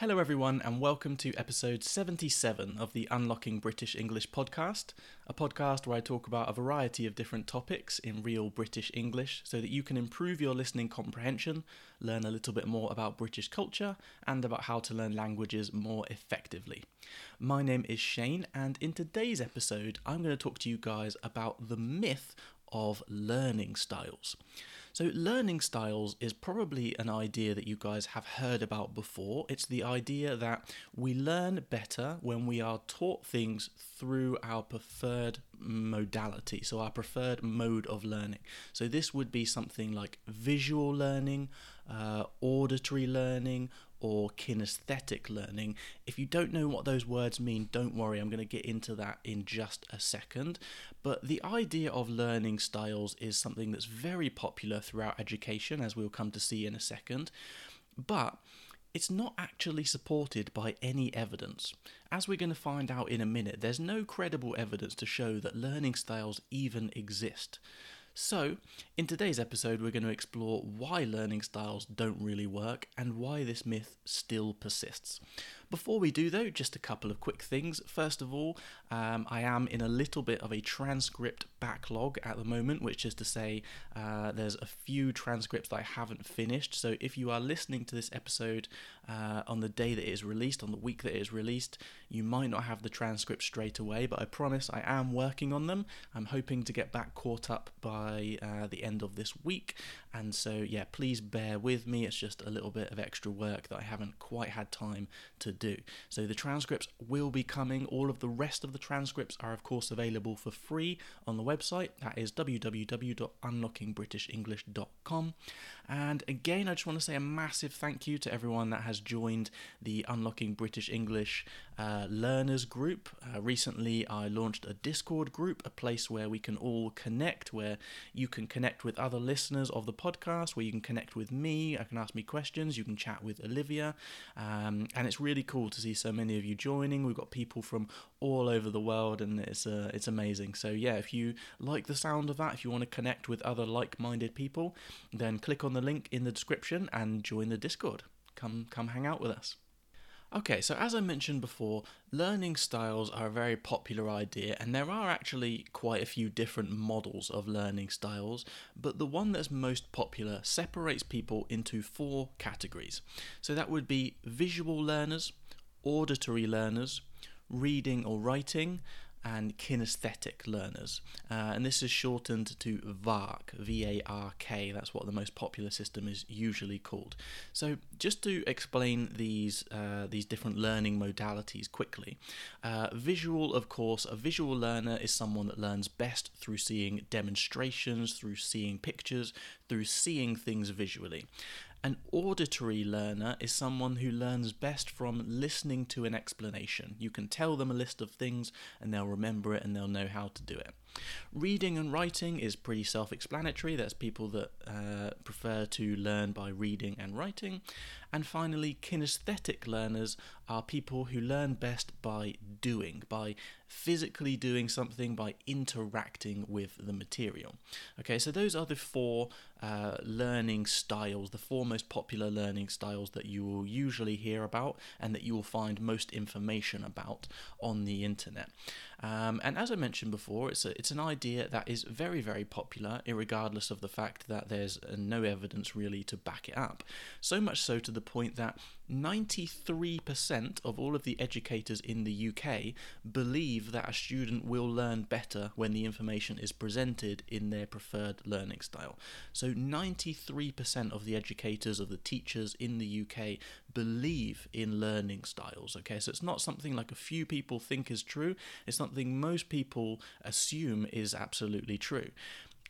Hello, everyone, and welcome to episode 77 of the Unlocking British English podcast, a podcast where I talk about a variety of different topics in real British English so that you can improve your listening comprehension, learn a little bit more about British culture, and about how to learn languages more effectively. My name is Shane, and in today's episode, I'm going to talk to you guys about the myth of learning styles. So, learning styles is probably an idea that you guys have heard about before. It's the idea that we learn better when we are taught things through our preferred modality, so our preferred mode of learning. So, this would be something like visual learning, uh, auditory learning, or kinesthetic learning. If you don't know what those words mean, don't worry, I'm going to get into that in just a second. But the idea of learning styles is something that's very popular throughout education, as we'll come to see in a second. But it's not actually supported by any evidence. As we're going to find out in a minute, there's no credible evidence to show that learning styles even exist. So, in today's episode, we're going to explore why learning styles don't really work and why this myth still persists. Before we do, though, just a couple of quick things. First of all, um, I am in a little bit of a transcript backlog at the moment, which is to say, uh, there's a few transcripts that I haven't finished. So if you are listening to this episode uh, on the day that it is released, on the week that it is released, you might not have the transcript straight away, but I promise I am working on them. I'm hoping to get back caught up by uh, the end of this week. And so, yeah, please bear with me. It's just a little bit of extra work that I haven't quite had time to do. So the transcripts will be coming. All of the rest of the transcripts are, of course, available for free on the website. That is www.unlockingbritishenglish.com. And again, I just want to say a massive thank you to everyone that has joined the Unlocking British English uh, Learners group. Uh, recently, I launched a Discord group, a place where we can all connect, where you can connect with other listeners of the podcast, where you can connect with me. I can ask me questions, you can chat with Olivia. Um, and it's really cool to see so many of you joining. We've got people from all over the world, and it's uh, it's amazing. So yeah, if you like the sound of that, if you want to connect with other like-minded people, then click on the link in the description and join the Discord. Come come hang out with us. Okay, so as I mentioned before, learning styles are a very popular idea, and there are actually quite a few different models of learning styles, but the one that's most popular separates people into four categories. So that would be visual learners, auditory learners, reading or writing, and kinesthetic learners. Uh, and this is shortened to VARK, V A R K. That's what the most popular system is usually called. So, just to explain these uh, these different learning modalities quickly, uh, visual, of course, a visual learner is someone that learns best through seeing demonstrations, through seeing pictures, through seeing things visually. An auditory learner is someone who learns best from listening to an explanation. You can tell them a list of things and they'll remember it and they'll know how to do it. Reading and writing is pretty self explanatory. There's people that uh, prefer to learn by reading and writing. And finally, kinesthetic learners are people who learn best by doing, by physically doing something, by interacting with the material. Okay, so those are the four uh, learning styles, the four most popular learning styles that you will usually hear about and that you will find most information about on the internet. Um, and as I mentioned before, it's a, it's an idea that is very very popular, regardless of the fact that there's uh, no evidence really to back it up. So much so to the point that 93% of all of the educators in the UK believe that a student will learn better when the information is presented in their preferred learning style. So 93% of the educators, of the teachers in the UK believe in learning styles. Okay, so it's not something like a few people think is true, it's something most people assume is absolutely true.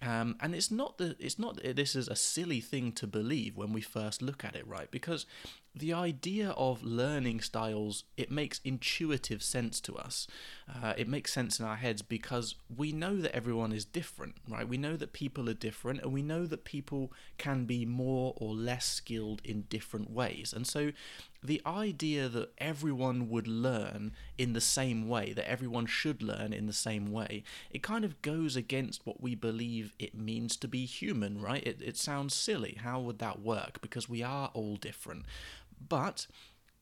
Um, and it's not that it's not that this is a silly thing to believe when we first look at it, right? Because the idea of learning styles it makes intuitive sense to us. Uh, it makes sense in our heads because we know that everyone is different right? We know that people are different and we know that people can be more or less skilled in different ways. And so the idea that everyone would learn in the same way that everyone should learn in the same way it kind of goes against what we believe it means to be human right? It, it sounds silly. How would that work? Because we are all different but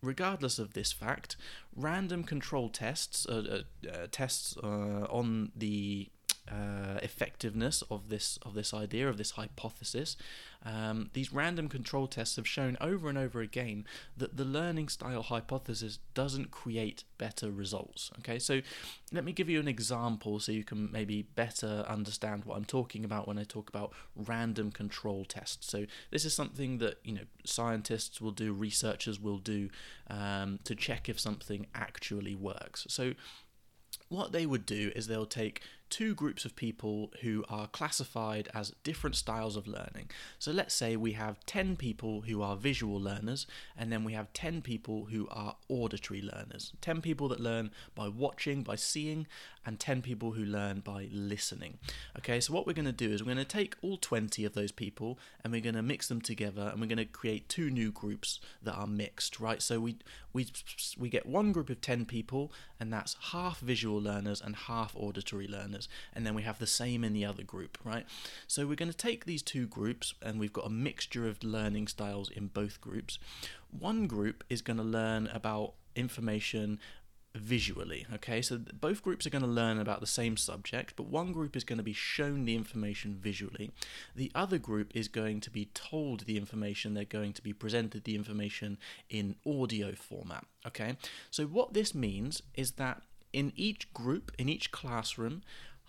regardless of this fact, random control tests, uh, uh, uh, tests uh, on the uh, effectiveness of this of this idea of this hypothesis. Um, these random control tests have shown over and over again that the learning style hypothesis doesn't create better results. Okay, so let me give you an example so you can maybe better understand what I'm talking about when I talk about random control tests. So this is something that you know scientists will do, researchers will do um, to check if something actually works. So what they would do is they'll take two groups of people who are classified as different styles of learning. So let's say we have 10 people who are visual learners, and then we have 10 people who are auditory learners. 10 people that learn by watching, by seeing, and 10 people who learn by listening. Okay, so what we're going to do is we're going to take all 20 of those people and we're going to mix them together and we're going to create two new groups that are mixed, right? So we we we get one group of 10 people and that's half visual learners and half auditory learners and then we have the same in the other group, right? So we're going to take these two groups and we've got a mixture of learning styles in both groups. One group is going to learn about information visually. Okay, so both groups are going to learn about the same subject, but one group is going to be shown the information visually. The other group is going to be told the information, they're going to be presented the information in audio format. Okay, so what this means is that in each group, in each classroom,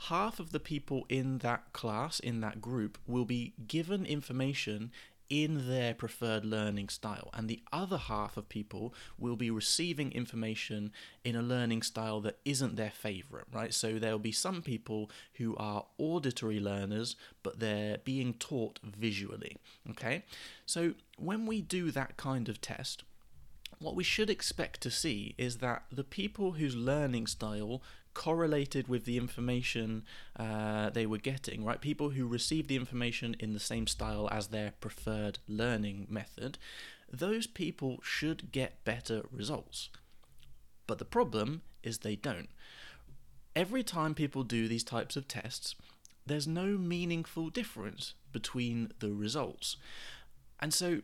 half of the people in that class, in that group, will be given information in their preferred learning style, and the other half of people will be receiving information in a learning style that isn't their favorite, right? So there'll be some people who are auditory learners, but they're being taught visually, okay? So when we do that kind of test, what we should expect to see is that the people whose learning style correlated with the information uh, they were getting, right? People who received the information in the same style as their preferred learning method, those people should get better results. But the problem is they don't. Every time people do these types of tests, there's no meaningful difference between the results. And so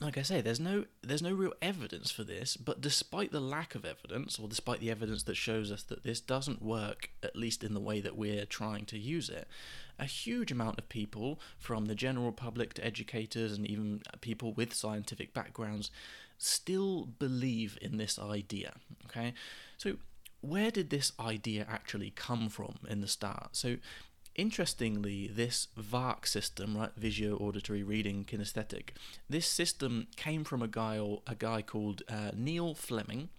like I say, there's no there's no real evidence for this, but despite the lack of evidence, or despite the evidence that shows us that this doesn't work, at least in the way that we're trying to use it, a huge amount of people, from the general public to educators and even people with scientific backgrounds, still believe in this idea. Okay, so where did this idea actually come from in the start? So Interestingly, this VARK system, right, visual, auditory, reading, kinesthetic, this system came from a guy, a guy called uh, Neil Fleming.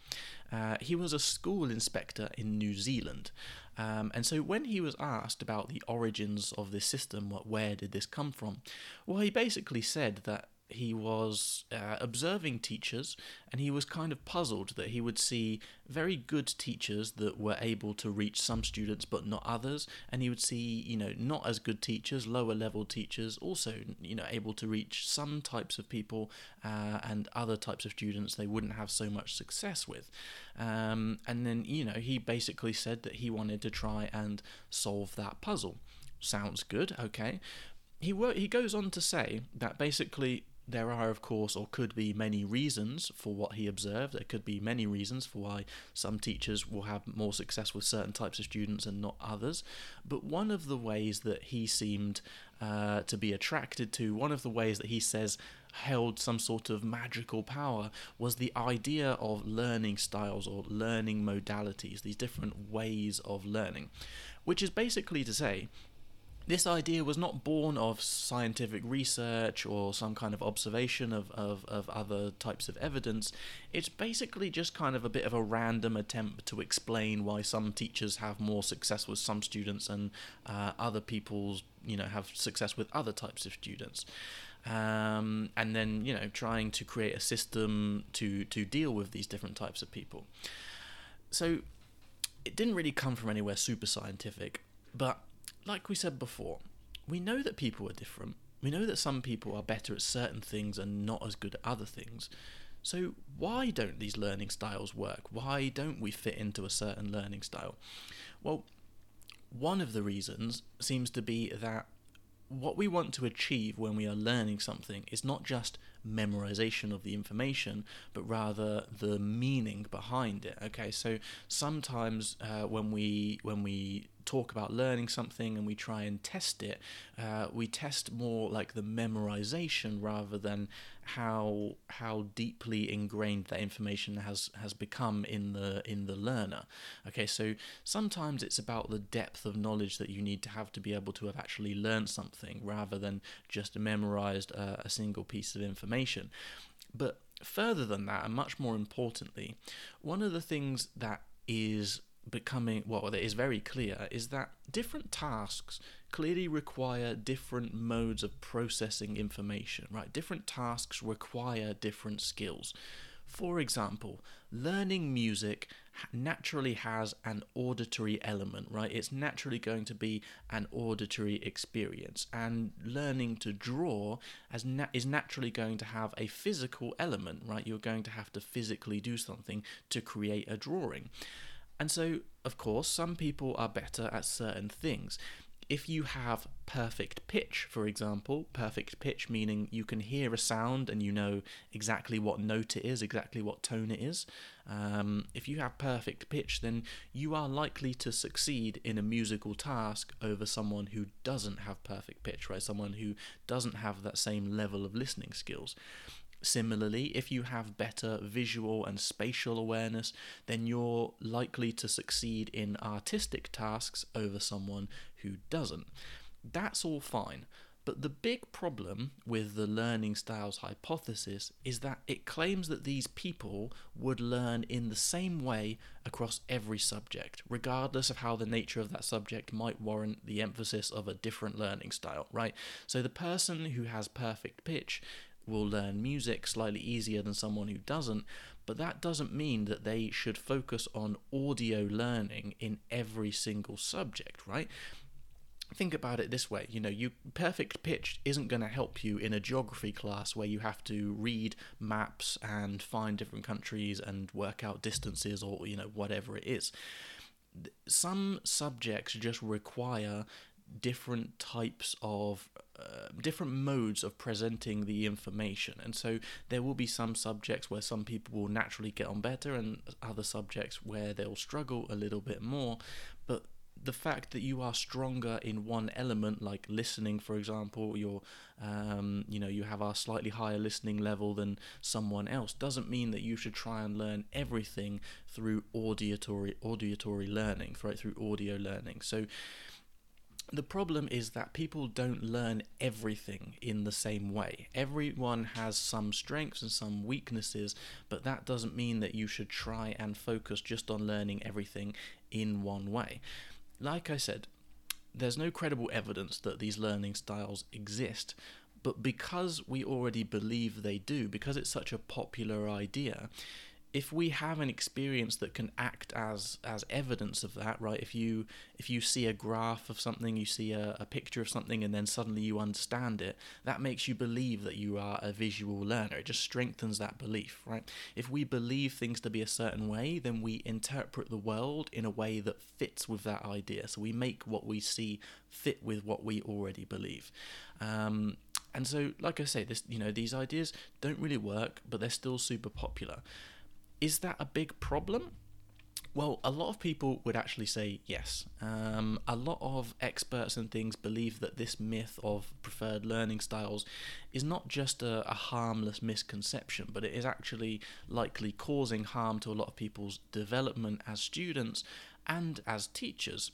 Uh, he was a school inspector in New Zealand. Um, and so when he was asked about the origins of this system, what, where did this come from? Well, he basically said that he was uh, observing teachers and he was kind of puzzled that he would see very good teachers that were able to reach some students but not others and he would see you know not as good teachers lower level teachers also you know able to reach some types of people uh, and other types of students they wouldn't have so much success with. Um, and then you know he basically said that he wanted to try and solve that puzzle. Sounds good okay. He wor- he goes on to say that basically there are, of course, or could be many reasons for what he observed. There could be many reasons for why some teachers will have more success with certain types of students and not others. But one of the ways that he seemed uh, to be attracted to, one of the ways that he says held some sort of magical power, was the idea of learning styles or learning modalities, these different ways of learning. Which is basically to say this idea was not born of scientific research or some kind of observation of, of, of other types of evidence. It's basically just kind of a bit of a random attempt to explain why some teachers have more success with some students and uh, other people's, you know, have success with other types of students. Um, and then, you know, trying to create a system to, to deal with these different types of people. So it didn't really come from anywhere super scientific, but like we said before, we know that people are different. We know that some people are better at certain things and not as good at other things. So, why don't these learning styles work? Why don't we fit into a certain learning style? Well, one of the reasons seems to be that what we want to achieve when we are learning something is not just memorization of the information, but rather the meaning behind it. Okay, so sometimes uh, when we when we talk about learning something and we try and test it, uh, we test more like the memorization rather than how how deeply ingrained that information has has become in the in the learner. Okay, so sometimes it's about the depth of knowledge that you need to have to be able to have actually learned something rather than just memorized uh, a single piece of information. But further than that, and much more importantly, one of the things that is becoming well that is very clear is that different tasks clearly require different modes of processing information right? Different tasks require different skills for example learning music naturally has an auditory element right? It's naturally going to be an auditory experience. And learning to draw as na- is naturally going to have a physical element right? You're going to have to physically do something to create a drawing. And so, of course, some people are better at certain things. If you have perfect pitch, for example, perfect pitch meaning you can hear a sound and you know exactly what note it is, exactly what tone it is. Um, if you have perfect pitch, then you are likely to succeed in a musical task over someone who doesn't have perfect pitch, right? Someone who doesn't have that same level of listening skills. Similarly, if you have better visual and spatial awareness, then you're likely to succeed in artistic tasks over someone who doesn't. That's all fine. But the big problem with the learning styles hypothesis is that it claims that these people would learn in the same way across every subject, regardless of how the nature of that subject might warrant the emphasis of a different learning style, right? So the person who has perfect pitch will learn music slightly easier than someone who doesn't, but that doesn't mean that they should focus on audio learning in every single subject, right? Think about it this way, you know, you perfect pitch isn't going to help you in a geography class where you have to read maps and find different countries and work out distances or you know whatever it is. Some subjects just require different types of uh, different modes of presenting the information. And so there will be some subjects where some people will naturally get on better, and other subjects where they'll struggle a little bit more. The fact that you are stronger in one element, like listening, for example, you're, um, you know, you have a slightly higher listening level than someone else, doesn't mean that you should try and learn everything through auditory auditory learning, right? Through audio learning. So the problem is that people don't learn everything in the same way. Everyone has some strengths and some weaknesses, but that doesn't mean that you should try and focus just on learning everything in one way. Like I said, there's no credible evidence that these learning styles exist, but because we already believe they do, because it's such a popular idea, if we have an experience that can act as as evidence of that right if you if you see a graph of something you see a, a picture of something and then suddenly you understand it that makes you believe that you are a visual learner. It just strengthens that belief right? If we believe things to be a certain way then we interpret the world in a way that fits with that idea. So we make what we see fit with what we already believe. Um, and so like i say this you know these ideas don't really work but they're still super popular is that a big problem? Well, a lot of people would actually say yes. Um, a lot of experts and things believe that this myth of preferred learning styles is not just a, a, harmless misconception, but it is actually likely causing harm to a lot of people's development as students and as teachers.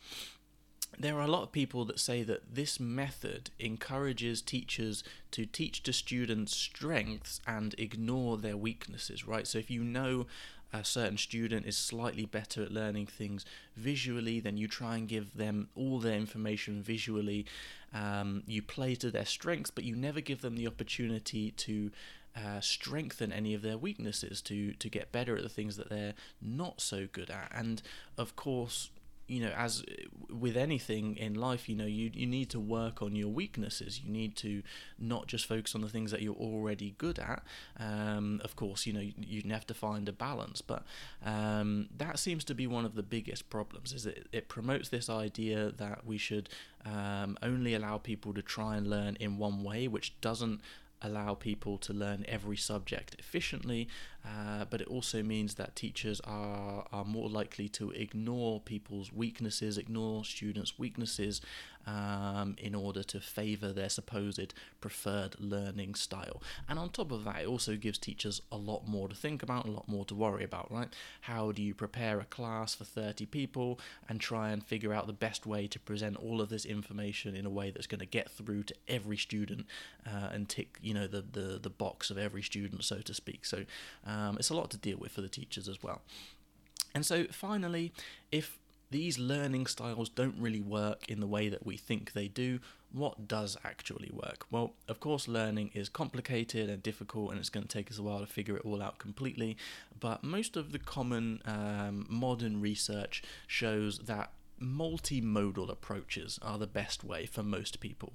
There are a lot of people that say that this method encourages teachers to teach to students strengths and ignore their weaknesses, right? So if you know a certain student is slightly better at learning things visually, then you try and give them all their information visually. Um, you play to their strengths, but you never give them the opportunity to uh, strengthen any of their weaknesses to to get better at the things that they're not so good at. And of course, you know as with anything in life you know you you need to work on your weaknesses. You need to not just focus on the things that you're already good at. Um, of course you know you, you have to find a balance but um, that seems to be one of the biggest problems is that it promotes this idea that we should um, only allow people to try and learn in one way which doesn't allow people to learn every subject efficiently, uh, but it also means that teachers are, are more likely to ignore people's weaknesses, ignore students' weaknesses um, in order to favour their supposed preferred learning style. And on top of that, it also gives teachers a lot more to think about, a lot more to worry about, right? How do you prepare a class for 30 people and try and figure out the best way to present all of this information in a way that's going to get through to every student uh, and tick, you know, the, the, the box of every student, so to speak. So um, it's a lot to deal with for the teachers as well. And so finally, if these learning styles don't really work in the way that we think they do. What does actually work? Well, of course, learning is complicated and difficult, and it's going to take us a while to figure it all out completely. But most of the common um, modern research shows that multimodal approaches are the best way for most people.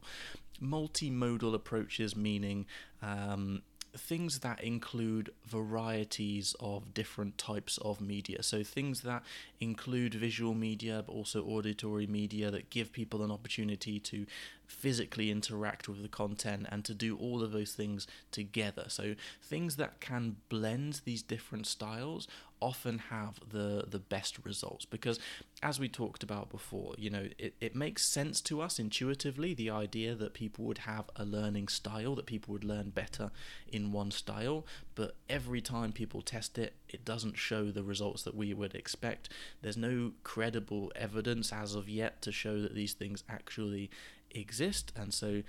Multimodal approaches meaning um, things that include varieties of different types of media. So things that include visual media, but also auditory media that give people an opportunity to physically interact with the content and to do all of those things together. So things that can blend these different styles often have the the best results because as we talked about before you know it, it makes sense to us intuitively the idea that people would have a learning style that people would learn better in one style but every time people test it it doesn't show the results that we would expect there's no credible evidence as of yet to show that these things actually exist, and so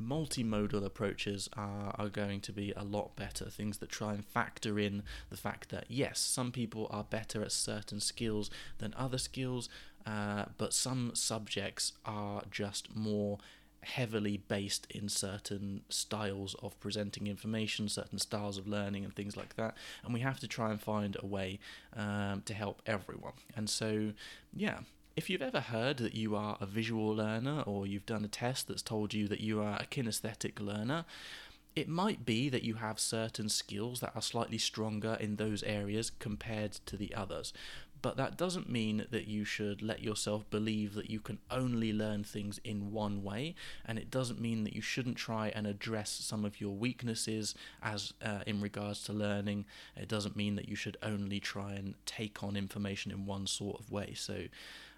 multimodal approaches are, are going to be a lot better. Things that try and factor in the fact that, yes, some people are better at certain skills than other skills, uh, but some subjects are just more heavily based in certain styles of presenting information, certain styles of learning, and things like that. And we have to try and find a way um, to help everyone. And so, yeah, if you've ever heard that you are a visual learner or you've done a test that's told you that you are a kinesthetic learner, it might be that you have certain skills that are slightly stronger in those areas compared to the others. But that doesn't mean that you should let yourself believe that you can only learn things in one way, and it doesn't mean that you shouldn't try and address some of your weaknesses as uh, in regards to learning. It doesn't mean that you should only try and take on information in one sort of way. So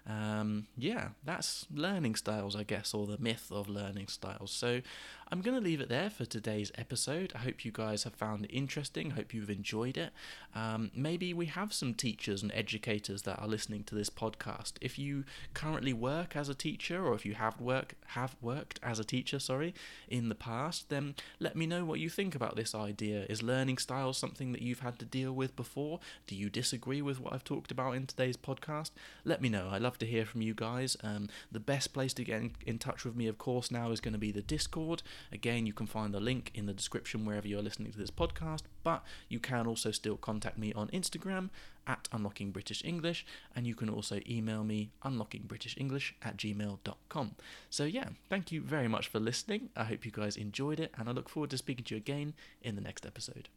um, yeah, that's learning styles, I guess, or the myth of learning styles. So I'm going to leave it there for today's episode. I hope you guys have found it interesting. I hope you've enjoyed it. Um, maybe we have some teachers and educators that are listening to this podcast. If you currently work as a teacher, or if you have work have worked as a teacher, sorry, in the past, then let me know what you think about this idea. Is learning style something that you've had to deal with before? Do you disagree with what I've talked about in today's podcast? Let me know. I love to hear from you guys. Um, the best place to get in, in touch with me, of course, now is going to be the Discord. Again, you can find the link in the description wherever you're listening to this podcast, but you can also still contact me on Instagram at Unlocking British English, and you can also email me unlockingbritishenglish at gmail.com. So, yeah, thank you very much for listening. I hope you guys enjoyed it, and I look forward to speaking to you again in the next episode.